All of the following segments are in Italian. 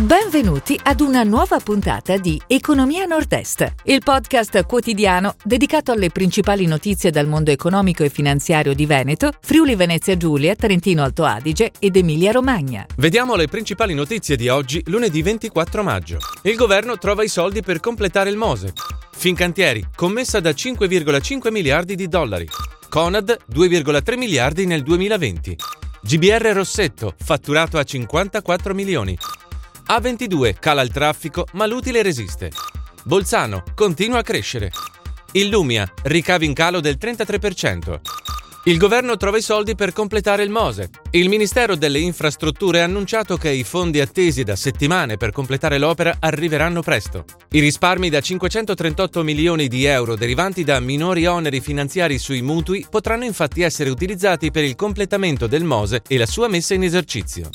Benvenuti ad una nuova puntata di Economia Nord-Est, il podcast quotidiano dedicato alle principali notizie dal mondo economico e finanziario di Veneto, Friuli Venezia Giulia, Trentino Alto Adige ed Emilia Romagna. Vediamo le principali notizie di oggi, lunedì 24 maggio. Il governo trova i soldi per completare il Mose. Fincantieri, commessa da 5,5 miliardi di dollari. Conad, 2,3 miliardi nel 2020. GBR Rossetto, fatturato a 54 milioni. A22 cala il traffico, ma l'utile resiste. Bolzano continua a crescere. Illumia, ricavi in calo del 33%. Il governo trova i soldi per completare il Mose. Il Ministero delle Infrastrutture ha annunciato che i fondi attesi da settimane per completare l'opera arriveranno presto. I risparmi da 538 milioni di euro derivanti da minori oneri finanziari sui mutui potranno infatti essere utilizzati per il completamento del Mose e la sua messa in esercizio.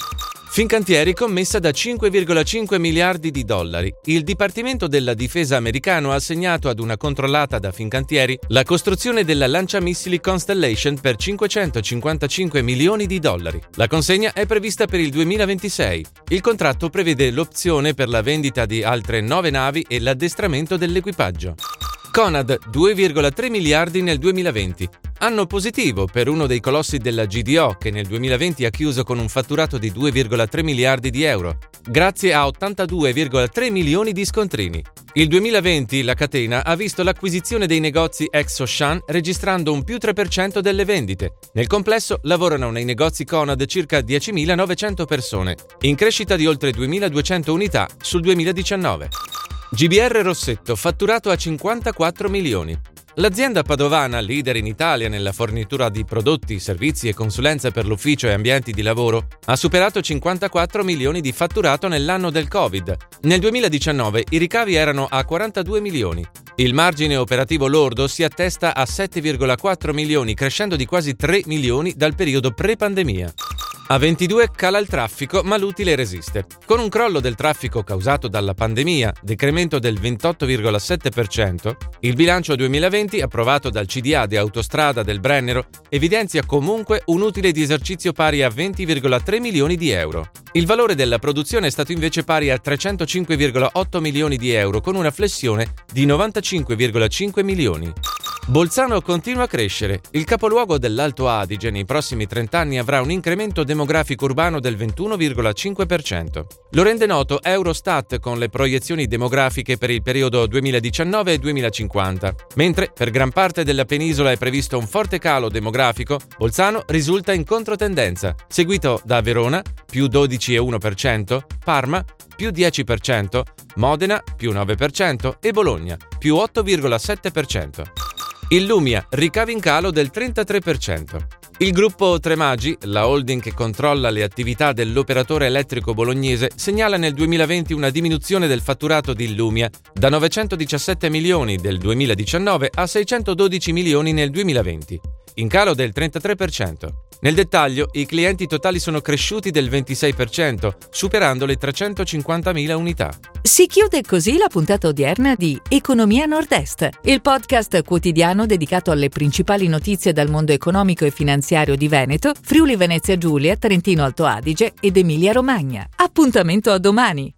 Fincantieri commessa da 5,5 miliardi di dollari. Il Dipartimento della Difesa americano ha assegnato ad una controllata da Fincantieri la costruzione della lanciamissili Constellation per 555 milioni di dollari. La consegna è prevista per il 2026. Il contratto prevede l'opzione per la vendita di altre 9 navi e l'addestramento dell'equipaggio. Conad 2,3 miliardi nel 2020. Anno positivo per uno dei colossi della GDO che nel 2020 ha chiuso con un fatturato di 2,3 miliardi di euro, grazie a 82,3 milioni di scontrini. Il 2020 la catena ha visto l'acquisizione dei negozi ex Oshan registrando un più 3% delle vendite. Nel complesso lavorano nei negozi Conad circa 10.900 persone, in crescita di oltre 2.200 unità sul 2019. GBR Rossetto, fatturato a 54 milioni. L'azienda padovana, leader in Italia nella fornitura di prodotti, servizi e consulenza per l'ufficio e ambienti di lavoro, ha superato 54 milioni di fatturato nell'anno del Covid. Nel 2019 i ricavi erano a 42 milioni. Il margine operativo lordo si attesta a 7,4 milioni, crescendo di quasi 3 milioni dal periodo pre-pandemia. A 22 cala il traffico, ma l'utile resiste. Con un crollo del traffico causato dalla pandemia, decremento del 28,7%, il bilancio 2020 approvato dal CDA di Autostrada del Brennero evidenzia comunque un utile di esercizio pari a 20,3 milioni di euro. Il valore della produzione è stato invece pari a 305,8 milioni di euro con una flessione di 95,5 milioni. Bolzano continua a crescere. Il capoluogo dell'Alto Adige nei prossimi 30 anni avrà un incremento demografico urbano del 21,5%. Lo rende noto Eurostat con le proiezioni demografiche per il periodo 2019-2050. Mentre per gran parte della penisola è previsto un forte calo demografico, Bolzano risulta in controtendenza, seguito da Verona, più 12,1%, Parma, più 10%, Modena, più 9% e Bologna, più 8,7%. Illumia, ricavi in calo del 33%. Il gruppo Tremagi, la holding che controlla le attività dell'operatore elettrico bolognese, segnala nel 2020 una diminuzione del fatturato di Illumia da 917 milioni del 2019 a 612 milioni nel 2020, in calo del 33%. Nel dettaglio, i clienti totali sono cresciuti del 26%, superando le 350.000 unità. Si chiude così la puntata odierna di Economia Nord-Est, il podcast quotidiano dedicato alle principali notizie dal mondo economico e finanziario di Veneto, Friuli Venezia Giulia, Trentino Alto Adige ed Emilia Romagna. Appuntamento a domani!